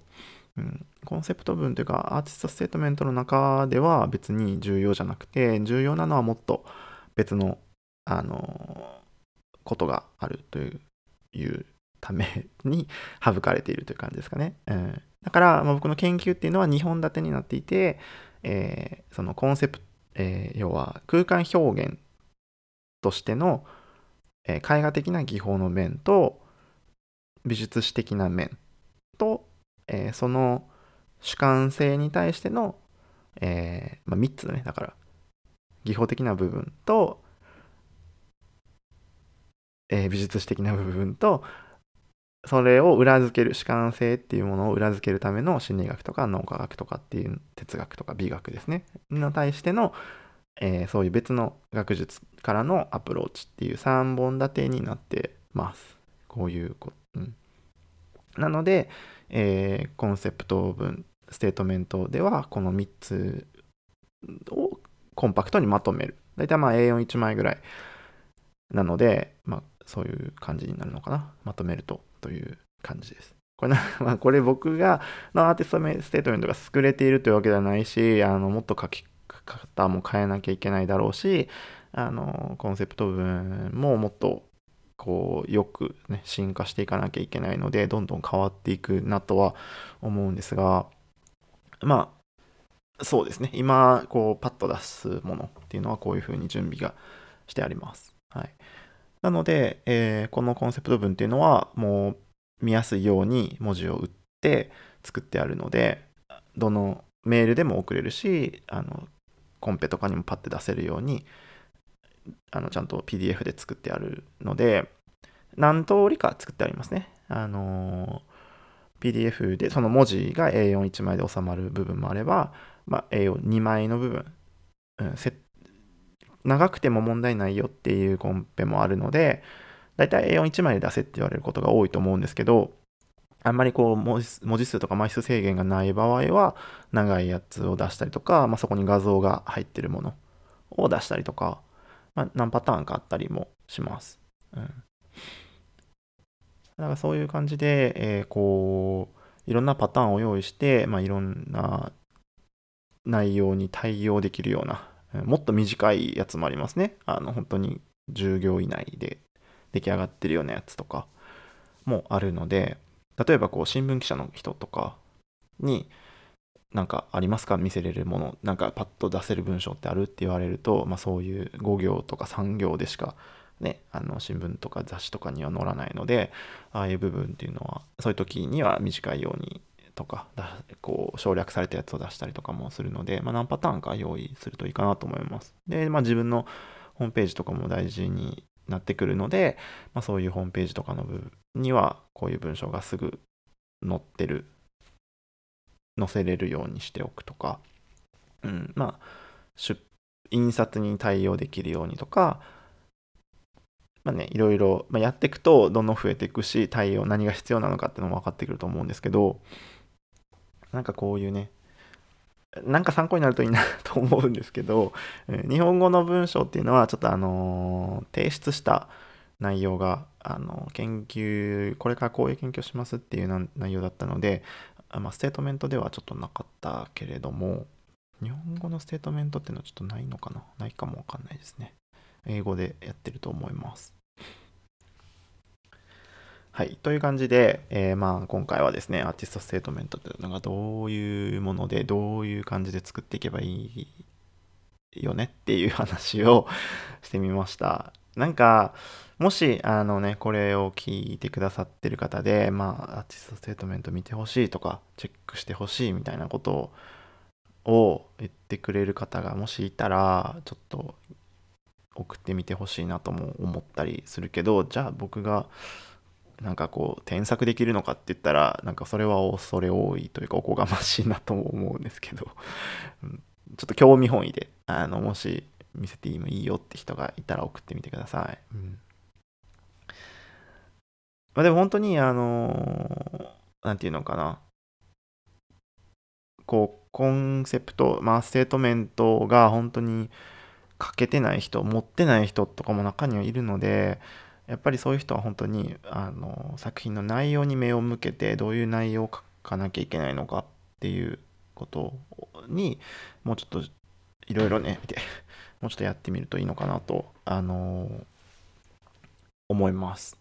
Speaker 1: うん、コンセプト文というかアーティストステートメントの中では別に重要じゃなくて、重要なのはもっと別の、あのことがあるというために 省かれているという感じですかね。うんだから、まあ、僕の研究っていうのは2本立てになっていて、えー、そのコンセプト、えー、要は空間表現としての、えー、絵画的な技法の面と美術史的な面、えー、その主観性に対しての、えーまあ、3つだね。だから技法的な部分と、えー、美術史的な部分とそれを裏付ける主観性っていうものを裏付けるための心理学とか脳科学とかっていう哲学とか美学ですね。の対しての、えー、そういう別の学術からのアプローチっていう3本立てになってます。こういうこ、うん、なので、えー、コンセプト文ステートメントではこの3つをコンパクトにまとめる大体まあ A41 枚ぐらいなので、まあ、そういう感じになるのかなまとめるとという感じです。これ、まあ、これ僕がのアーティストステートメントが優れているというわけではないし、あのもっと書き方も変えなきゃいけないだろうし、あのコンセプト文ももっとこうよくね進化していかなきゃいけないのでどんどん変わっていくなとは思うんですがまあそうですね今こうパッと出すものっていうのはこういうふうに準備がしてあります。はい、なので、えー、このコンセプト文っていうのはもう見やすいように文字を打って作ってあるのでどのメールでも送れるしあのコンペとかにもパッて出せるようにあのちゃんと PDF で作ってあるので何通りか作ってありますね。あの PDF でその文字が A41 枚で収まる部分もあれば、まあ、A42 枚の部分、うん、長くても問題ないよっていうコンペもあるのでだいたい A41 枚で出せって言われることが多いと思うんですけどあんまりこう文字数とか枚数制限がない場合は長いやつを出したりとか、まあ、そこに画像が入ってるものを出したりとか、まあ、何パターンかあったりもします。うん。だからそういう感じで、えー、こう、いろんなパターンを用意して、まあ、いろんな内容に対応できるような、もっと短いやつもありますね。あの、本当に10行以内で出来上がってるようなやつとかもあるので、例えばこう新聞記者の人とかに何かありますか？見せれるものなんかパッと出せる文章ってあるって言われると、まあ、そういう5行とか3行でしかねあの新聞とか雑誌とかには載らないのでああいう部分っていうのはそういう時には短いようにとかこう省略されたやつを出したりとかもするので、まあ、何パターンか用意するといいかなと思います。で、まあ、自分のホームページとかも大事になってくるので、まあ、そういうホームページとかの部分にはこういう文章がすぐ載ってる載せれるようにしておくとか、うん、まあ印刷に対応できるようにとか。まあねいろいろ、まあ、やっていくとどんどん増えていくし対応何が必要なのかっていうのも分かってくると思うんですけど。なんかこういうねなんか参考になるといいな と思うんですけど、日本語の文章っていうのはちょっとあの提出した内容があの研究これからこういう研究をしますっていう内容だったので、まあ、ステートメントではちょっとなかったけれども日本語のステートメントっていうのはちょっとないのかな？ないかもわかんないですね英語でやってると思いますはい。という感じで、えー、まあ今回はですね、アーティストステートメントというのがどういうもので、どういう感じで作っていけばいいよねっていう話をしてみました。なんか、もし、あのね、これを聞いてくださってる方で、まあ、アーティストステートメント見てほしいとか、チェックしてほしいみたいなことを言ってくれる方がもしいたら、ちょっと送ってみてほしいなとも思ったりするけど、じゃあ僕が、なんかこう添削できるのかって言ったらなんかそれは恐れ多いというかおこがましいなとも思うんですけど、ちょっと興味本位であのもし見せてもいいよって人がいたら送ってみてください。うんまあ、でも本当に、あのー、なんていうのかな。こう、コンセプト、まあ、ステートメントが本当に書けてない人、持ってない人とかも中にはいるので、やっぱりそういう人は本当に、あの、作品の内容に目を向けて、どういう内容を書かなきゃいけないのかっていうことに、もうちょっといろいろね、見て、もうちょっとやってみるといいのかなと、あのー、思います。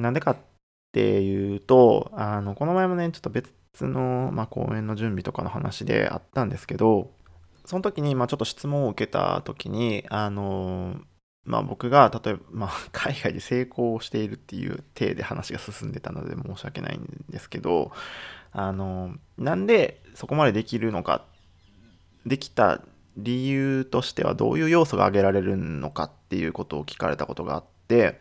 Speaker 1: なんでかっていうと、あの、この前もね、ちょっと別の、まあ、講演の準備とかの話であったんですけど、その時に、まあ、ちょっと質問を受けた時に、あの、まあ、僕が例えば、まあ、海外で成功しているっていう体で話が進んでたので申し訳ないんですけどあのなんでそこまでできるのかできた理由としてはどういう要素が挙げられるのかっていうことを聞かれたことがあって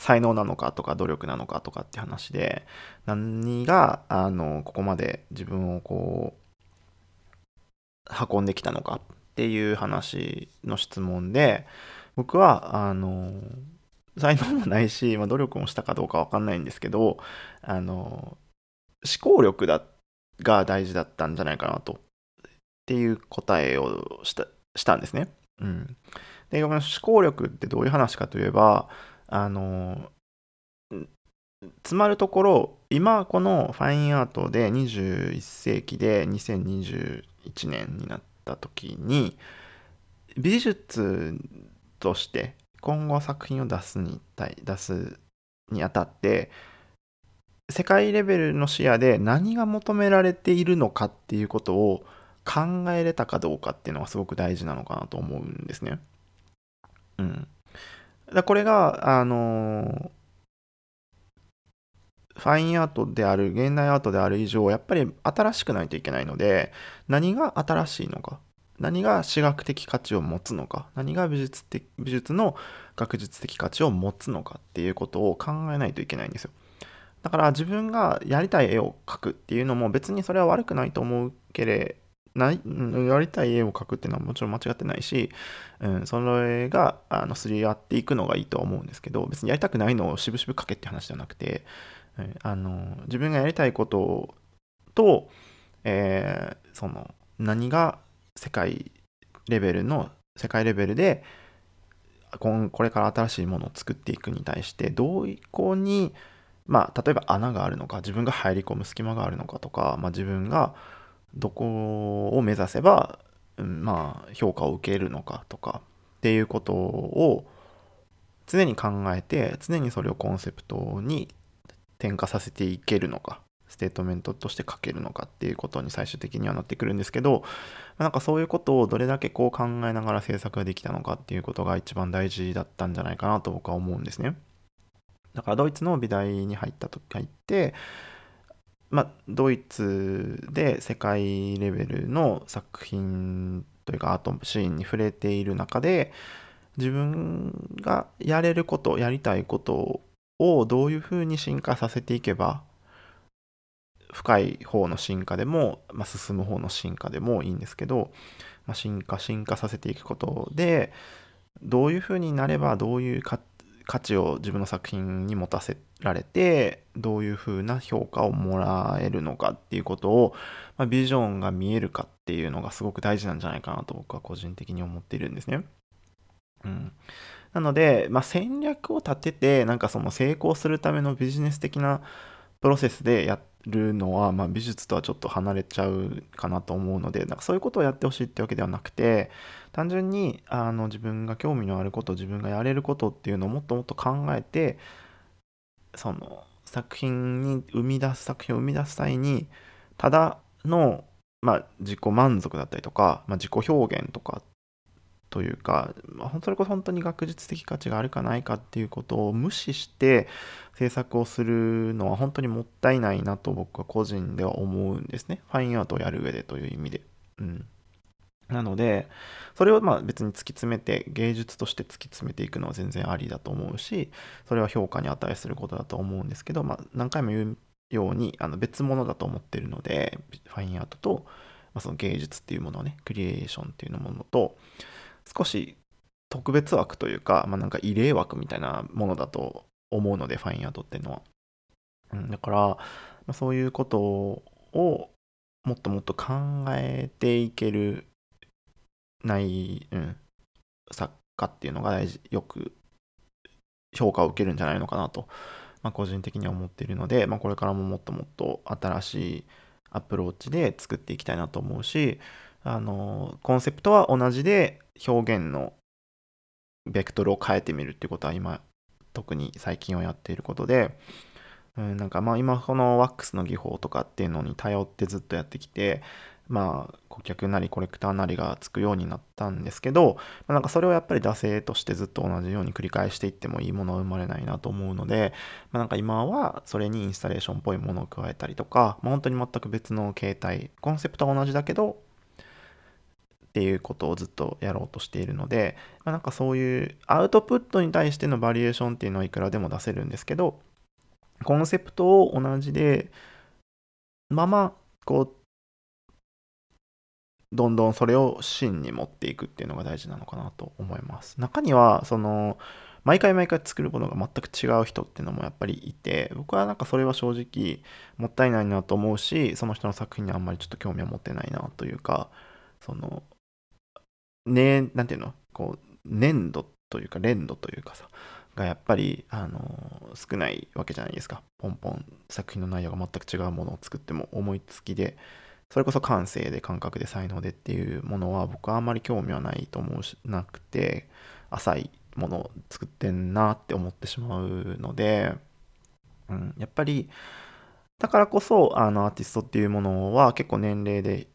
Speaker 1: 才能なのかとか努力なのかとかって話で何があのここまで自分をこう運んできたのかっていう話の質問で僕はあの才能もないし、まあ、努力もしたかどうかわかんないんですけどあの思考力だが大事だったんじゃないかなと。っていう答えをしたしたんですね。うん、で思考力ってどういう話かといえばあのつまるところ今このファインアートで21世紀で2021年になった時に美術として今後作品を出すに出すにあたって世界レベルの視野で何が求められているのかっていうことを考えれたかどうかっていうのがすごく大事なのかなと思うんですね。うん。だこれが、あのファインアートである、現代アートである以上、やっぱり新しくないといけないので、何が新しいのか、何が史学的価値を持つのか、何が美術的美術の学術的価値を持つのかっていうことを考えないといけないんですよ。だから自分がやりたい絵を描くっていうのも別にそれは悪くないと思うけれどない、やりたい絵を描くっていうのはもちろん間違ってないし、うん、それがあのすり合っていくのがいいとは思うんですけど別にやりたくないのをしぶしぶ描けって話じゃなくて、うん、あの自分がやりたいことと、えー、その何が世界レベルの世界レベルでこれから新しいものを作っていくに対してどういこにまあ例えば穴があるのか自分が入り込む隙間があるのかとか、まあ、自分がどこを目指せば、うん、まあ評価を受けるのかとかっていうことを常に考えて常にそれをコンセプトに転化させていけるのかステートメントとして書けるのかっていうことに最終的にはなってくるんですけどなんかそういうことをどれだけこう考えながら制作ができたのかっていうことが一番大事だったんじゃないかなと僕は思うんですね。だからドイツの美大に入った時入ってまあ、ドイツで世界レベルの作品というかアートシーンに触れている中で自分がやれることやりたいことをどういうふうに進化させていけば深い方の進化でも、まあ、進む方の進化でもいいんですけど、まあ、進化進化させていくことでどういうふうになればどういう価価値を自分の作品に持たせられてどういうふうな評価をもらえるのかっていうことを、まあ、ビジョンが見えるかっていうのがすごく大事なんじゃないかなと僕は個人的に思っているんですね。うん、なので、まあ、戦略を立ててなんかその成功するためのビジネス的なプロセスでやるのは、まあ、美術とはちょっと離れちゃうかなと思うのでなんかそういうことをやってほしいってわけではなくて単純にあの自分が興味のあること自分がやれることっていうのをもっともっと考えてその作品に生み出す作品を生み出す際にただの、まあ、自己満足だったりとか、まあ、自己表現とかというか、まあ、それこそ本当に学術的価値があるかないかっていうことを無視して制作をするのは本当にもったいないなと僕は個人では思うんですね。ファインアートをやる上でという意味で。うん。なので、それをまあ別に突き詰めて、芸術として突き詰めていくのは全然ありだと思うし、それは評価に値することだと思うんですけど、まあ、何回も言うようにあの別物だと思ってるので、ファインアートと、まあ、その芸術っていうものをね、クリエーションっていうものと、少し特別枠というか、まあ、なんか異例枠みたいなものだと思うので、ファインアートっていうのは。うん、だから、まあ、そういうことをもっともっと考えていけるない、うん、作家っていうのが大事、よく評価を受けるんじゃないのかなと、まあ、個人的には思っているので、まあ、これからももっともっと新しいアプローチで作っていきたいなと思うし、あの、コンセプトは同じで表現のベクトルを変えてみるっていうことは今、特に最近はやっていることで、うん、なんかまあ今このワックスの技法とかっていうのに頼ってずっとやってきて、まあ、顧客なりコレクターなりがつくようになったんですけど、まあ、なんかそれをやっぱり惰性としてずっと同じように繰り返していってもいいものは生まれないなと思うので、まあ、なんか今はそれにインスタレーションっぽいものを加えたりとか、まあ、本当に全く別の形態、コンセプトは同じだけど、っていうことをずっとやろうとしているので、まあ、なんかそういうアウトプットに対してのバリエーションっていうのはいくらでも出せるんですけど、コンセプトを同じで、まま、こう、どんどんそれを芯に持っていくっていうのが大事なのかなと思います。中には、その、毎回毎回作るものが全く違う人っていうのもやっぱりいて、僕はなんかそれは正直もったいないなと思うし、その人の作品にあんまりちょっと興味は持ってないなというか、その、ね、なんていうの？こう、粘土というか、連土というかさ、がやっぱり、あの少ないわけじゃないですか。ポンポン作品の内容が全く違うものを作っても思いつきで、それこそ感性で感覚で才能でっていうものは僕はあんまり興味はないと思うしなくて、浅いものを作ってんなって思ってしまうので、うん、やっぱり、だからこそ、あの、アーティストっていうものは結構年齢で、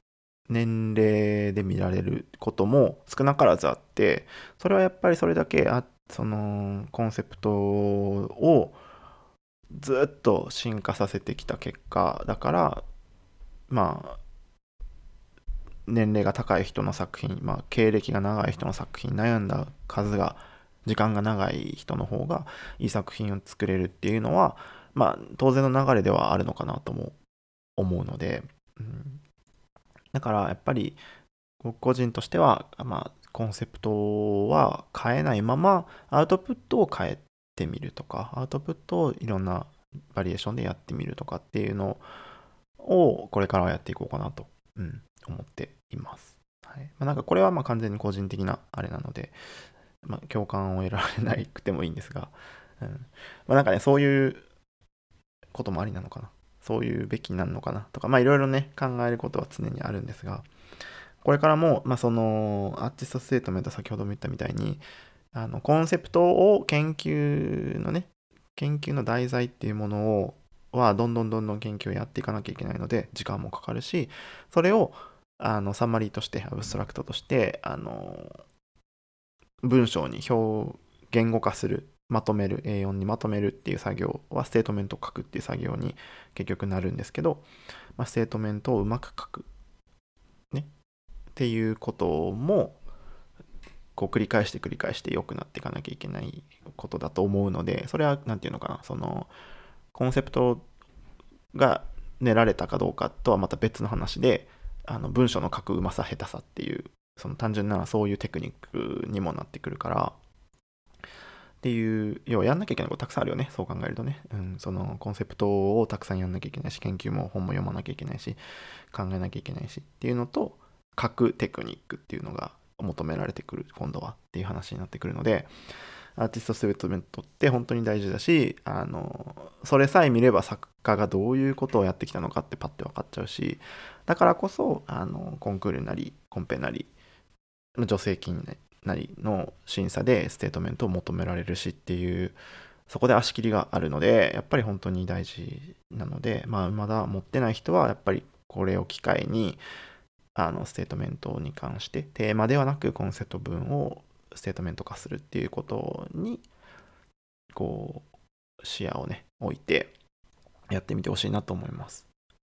Speaker 1: 年齢で見られることも少なからずあって、それはやっぱりそれだけあそのコンセプトをずっと進化させてきた結果だからまあ年齢が高い人の作品、まあ、経歴が長い人の作品悩んだ数が時間が長い人の方がいい作品を作れるっていうのはまあ当然の流れではあるのかなとも思うので、うん、だからやっぱり僕個人としては、まあ、コンセプトは変えないままアウトプットを変えてみるとかアウトプットをいろんなバリエーションでやってみるとかっていうのをこれからはやっていこうかなと、うん、思っています。はい。まあ、なんかこれはまあ完全に個人的なあれなので、まあ、共感を得られなくてもいいんですが、うん。まあ、なんかねそういうこともありなのかな。そういうべきなのかな。とかまあいろいろね考えることは常にあるんですが、これからも、まあ、そのアーティストステートメント先ほども言ったみたいにあのコンセプトを研究のね研究の題材っていうものをはどんどんどんどん研究をやっていかなきゃいけないので時間もかかるしそれをあのサマリーとしてアブストラクトとしてあの文章に表言語化するまとめる A4 にまとめるっていう作業はステートメントを書くっていう作業に結局なるんですけど、まあ、ステートメントをうまく書く。ね。っていうこともこう繰り返して繰り返して良くなっていかなきゃいけないことだと思うのでそれは何て言うのかな。そのコンセプトが練られたかどうかとはまた別の話であの文章の書くうまさ下手さっていうその単純なそういうテクニックにもなってくるからっていう要はやんなきゃいけないことたくさんあるよねそう考えるとね、うん、そのコンセプトをたくさんやんなきゃいけないし研究も本も読まなきゃいけないし考えなきゃいけないしっていうのと書くテクニックっていうのが求められてくる今度はっていう話になってくるのでアーティストステートメントって本当に大事だしあのそれさえ見れば作家がどういうことをやってきたのかってパッて分かっちゃうしだからこそあのコンクールなりコンペなり助成金なりの審査でステートメントを求められるしっていうそこで足切りがあるのでやっぱり本当に大事なのでまあまだ持ってない人はやっぱりこれを機会にあのステートメントに関してテーマではなくコンセプト文をステートメント化するっていうことにこう視野をね置いてやってみてほしいなと思います。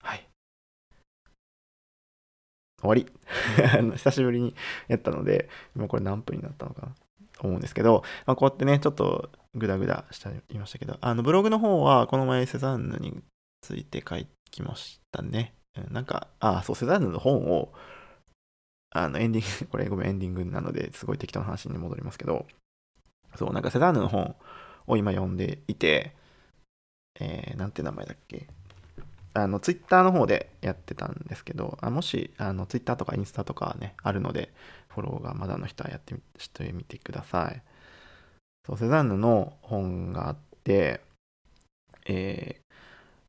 Speaker 1: はい。終わり。久しぶりにやったので今これ何分になったのかな。と思うんですけど、まあ、こうやってねちょっとグダグダしていましたけどあのブログの方はこの前セザンヌについて書きましたね。なんか、あ、そう、セザンヌの本を、あの、エンディング、これごめん、エンディングなので、すごい適当な話に戻りますけど、そう、なんかセザンヌの本を今読んでいて、えー、なんて名前だっけ？あの、ツイッターの方でやってたんですけど、あもし、あの、ツイッターとかインスタとかね、あるので、フォローがまだの人はやってみしてみてください。そう、セザンヌの本があって、えー、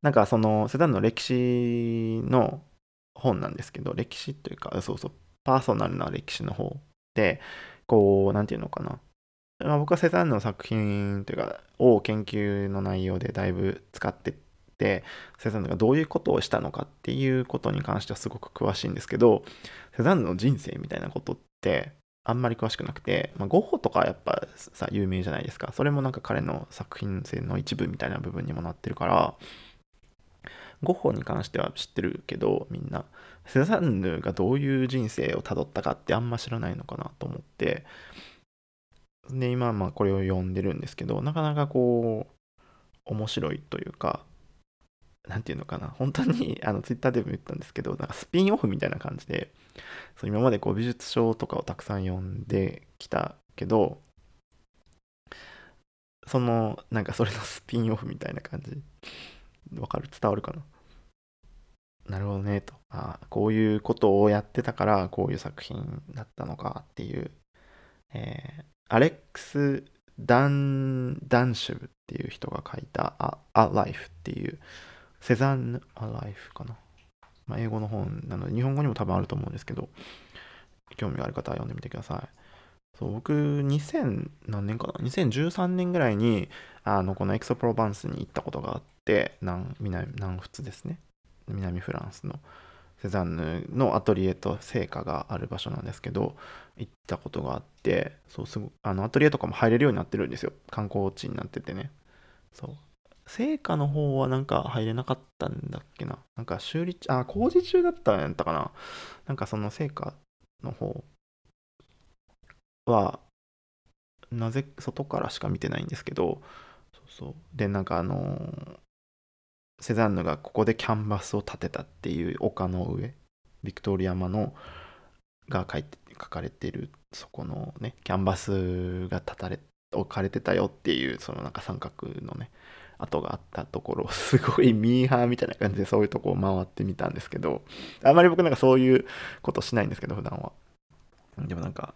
Speaker 1: なんかそのセダンヌの歴史の本なんですけど、歴史というか、そうそう、パーソナルな歴史の方で、こう、なんていうのかな。まあ、僕はセザンヌの作品というか、を研究の内容でだいぶ使ってて、セザンヌがどういうことをしたのかっていうことに関してはすごく詳しいんですけど、セザンヌの人生みたいなことってあんまり詳しくなくて、まあ、ゴッホとかやっぱさ、有名じゃないですか。それもなんか彼の作品性の一部みたいな部分にもなってるから、ゴッホに関しては知ってるけどみんなセザンヌがどういう人生をたどったかってあんま知らないのかなと思ってで今まあこれを読んでるんですけどなかなかこう面白いというか何て言うのかな本当に あのツイッターでも言ったんですけどなんかスピンオフみたいな感じでそう今までこう美術書とかをたくさん読んできたけどそのなんかそれの スピンオフみたいな感じ。わかる？伝わるかな？なるほどねと。あこういうことをやってたからこういう作品だったのかっていう、えー、アレックス・ダン・ダンシュブっていう人が書いたあ、A Life っていう、セザンヌ・アライフかな。まあ、英語の本なので、日本語にも多分あると思うんですけど、興味がある方は読んでみてください。そう僕、2000何年かな ?2013 年ぐらいに、あの、このエクソプロバンスに行ったことがあって、南、南、南仏ですね。南フランスの。セザンヌのアトリエと聖火がある場所なんですけど行ったことがあってそうすごあのアトリエとかも入れるようになってるんですよ観光地になっててねそう聖火の方はなんか入れなかったんだっけな。なんか修理あ工事中だったんやったかな。なんかその聖火の方はなぜ外からしか見てないんですけど。そうそう。でなんかあのーセザンヌがここでキャンバスを建てたっていう丘の上ビクトリア山のが書いて書かれてるそこのねキャンバスが立たれ置かれてたよっていうそのなんか三角のね跡があったところ すごいミーハーみたいな感じでそういうとこを回ってみたんですけどあまり僕なんかそういうことしないんですけど普段は。でもなんか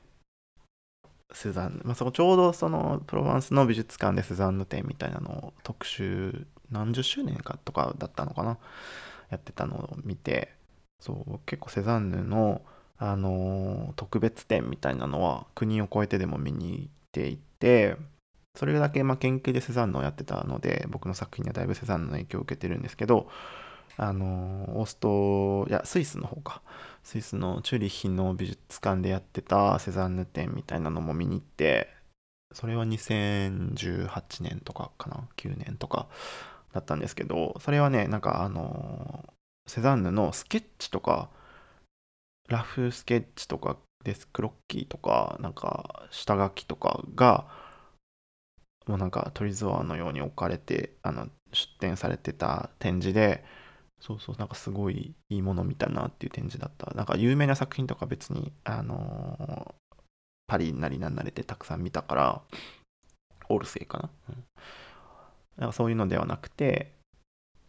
Speaker 1: セザンヌ、まあ、そこちょうどそのプロヴァンスの美術館でセザンヌ展みたいなのを特集何十周年かとかだったのかな？やってたのを見てそう結構セザンヌの、あのー、特別展みたいなのは国を越えてでも見に行っていてそれだけま研究でセザンヌをやってたので僕の作品にはだいぶセザンヌの影響を受けてるんですけどあの、オーストいやスイスの方か。スイスのチューリッヒの美術館でやってたセザンヌ展みたいなのも見に行ってそれは2018年とかかな。9年とかだったんですけど、それはね、なんかあのセザンヌのスケッチとか、ラフスケッチとかデスクロッキーとか、なんか下書きとかが、もうなんかトリゾアのように置かれて、あの出展されてた展示で、そうそう、なんかすごいいいもの見たなっていう展示だった。なんか有名な作品とか別に、あのー、パリなりなんなりでたくさん見たから、オールセイかな？うんなんかそういうのではなくて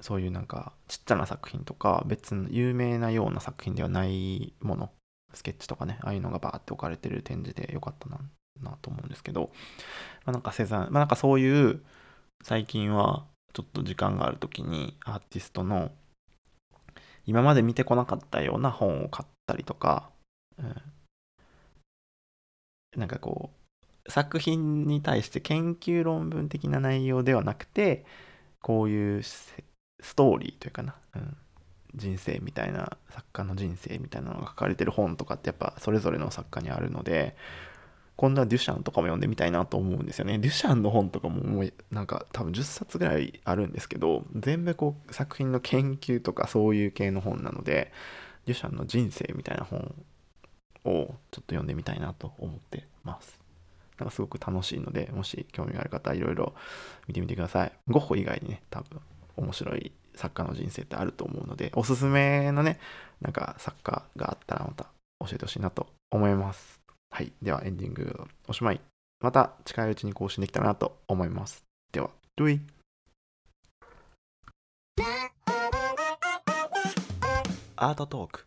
Speaker 1: そういうなんかちっちゃな作品とか別の有名なような作品ではないものスケッチとかねああいうのがバーって置かれてる展示でよかったななと思うんですけど、まあ、なんかセザン、まあ、なんかそういう最近はちょっと時間がある時にアーティストの今まで見てこなかったような本を買ったりとか、うん、なんかこう作品に対して研究論文的な内容ではなくてこういうストーリーというかな、うん、人生みたいな作家の人生みたいなのが書かれてる本とかってやっぱそれぞれの作家にあるので今度はデュシャンとかも読んでみたいなと思うんですよね。デュシャンの本とかももうなんか多分10冊ぐらいあるんですけど全部こう作品の研究とかそういう系の本なのでデュシャンの人生みたいな本をちょっと読んでみたいなと思ってます。なんかすごく楽しいので、もし興味がある方いろいろ見てみてください。ゴッホ以外にね、多分面白い作家の人生ってあると思うので、おすすめのね、なんか作家があったらまた教えてほしいなと思います。はい。ではエンディングおしまい。また近いうちに更新できたらなと思います。では、ドゥイアートトーク